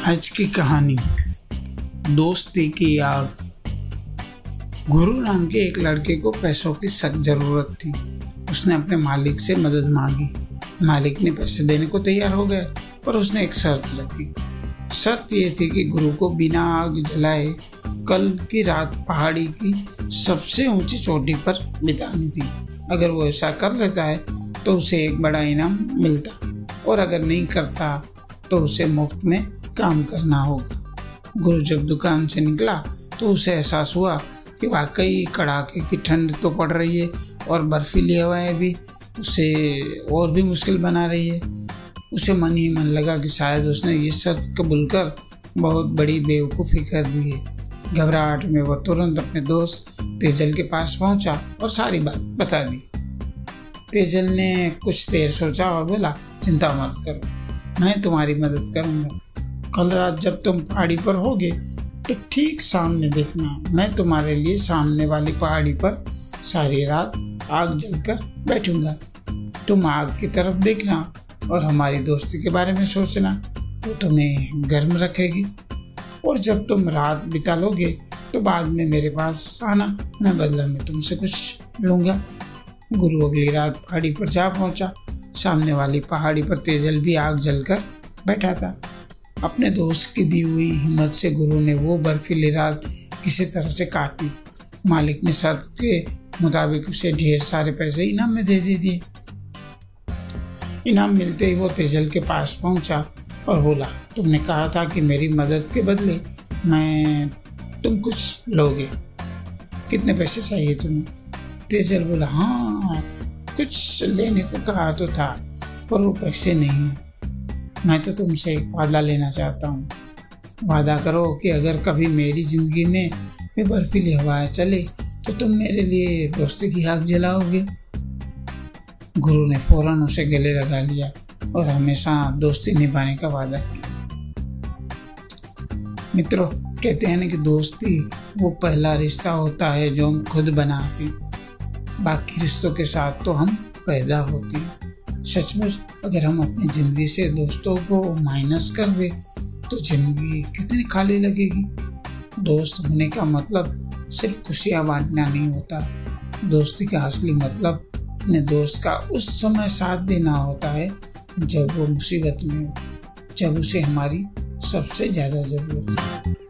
आज की कहानी। दोस्ती की आग गुरु नाम के एक लड़के को पैसों की सख्त ज़रूरत थी। उसने अपने मालिक से मदद मांगी। मालिक ने पैसे देने को तैयार हो गए पर उसने एक शर्त रखी। शर्त ये थी कि गुरु को बिना आग जलाए कल की रात पहाड़ी की सबसे ऊँची चोटी पर बितानी थी। अगर वो ऐसा कर लेता है तो उसे एक बड़ा इनाम मिलता, और अगर नहीं करता तो उसे मुफ़्त में काम करना होगा। गुरु जब दुकान से निकला तो उसे एहसास हुआ कि वाकई कड़ाके की ठंड तो पड़ रही है और बर्फीली हवाएँ भी उसे और भी मुश्किल बना रही है। उसे मन ही मन लगा कि शायद उसने ये शर्त कबूल कर बहुत बड़ी बेवकूफ़ी कर दी है। घबराहट में वह तुरंत अपने दोस्त तेजल के पास पहुँचा और सारी बात बता दी। तेजल ने कुछ देर सोचा और बोला, चिंता मत करो, मैं तुम्हारी मदद करूँगा। कल रात जब तुम पहाड़ी पर होगे तो ठीक सामने देखना। मैं तुम्हारे लिए सामने वाली पहाड़ी पर सारी रात आग जलकर बैठूँगा। तुम आग की तरफ़ देखना और हमारी दोस्ती के बारे में सोचना। वो तुम्हें गर्म रखेगी। और जब तुम रात बिता लोगे तो बाद में मेरे पास आना। मैं बदला में तुमसे कुछ लूँगा। गुरु अगली रात पहाड़ी पर जा पहुँचा। सामने वाली पहाड़ी पर तेजल भी आग जलकर बैठा था अपने दोस्त की दी हुई हिम्मत से गुरु ने वो बर्फीली रात किसी तरह से काटी। मालिक ने शर्त के मुताबिक उसे ढेर सारे पैसे इनाम में दे दे दिए। इनाम मिलते ही वो तेजल के पास पहुँचा और बोला, तुमने कहा था कि मेरी मदद के बदले मैं तुम कुछ लोगे। कितने पैसे चाहिए तुम्हें? तेजल बोला हाँ कुछ लेने को कहा तो था, पर वो पैसे नहीं है। मैं तो तुमसे एक वादा लेना चाहता हूँ। वादा करो कि अगर कभी मेरी ज़िंदगी में भी बर्फीली हवाएँ चले तो तुम मेरे लिए दोस्ती की आग जलाओगे। गुरु ने फ़ौरन उसे गले लगा लिया और हमेशा दोस्ती निभाने का वादा किया। मित्रों, कहते हैं ना कि दोस्ती वो पहला रिश्ता होता है जो हम खुद बनाते बाकी रिश्तों के साथ तो हम पैदा होते हैं। सचमुच अगर हम अपनी ज़िंदगी से दोस्तों को माइनस कर दे तो ज़िंदगी कितनी खाली लगेगी। दोस्त होने का मतलब सिर्फ़ खुशियाँ बांटना नहीं होता। दोस्ती का असली मतलब अपने दोस्त का उस समय साथ देना होता है, जब वो मुसीबत में हो, जब उसे हमारी सबसे ज़्यादा ज़रूरत हो।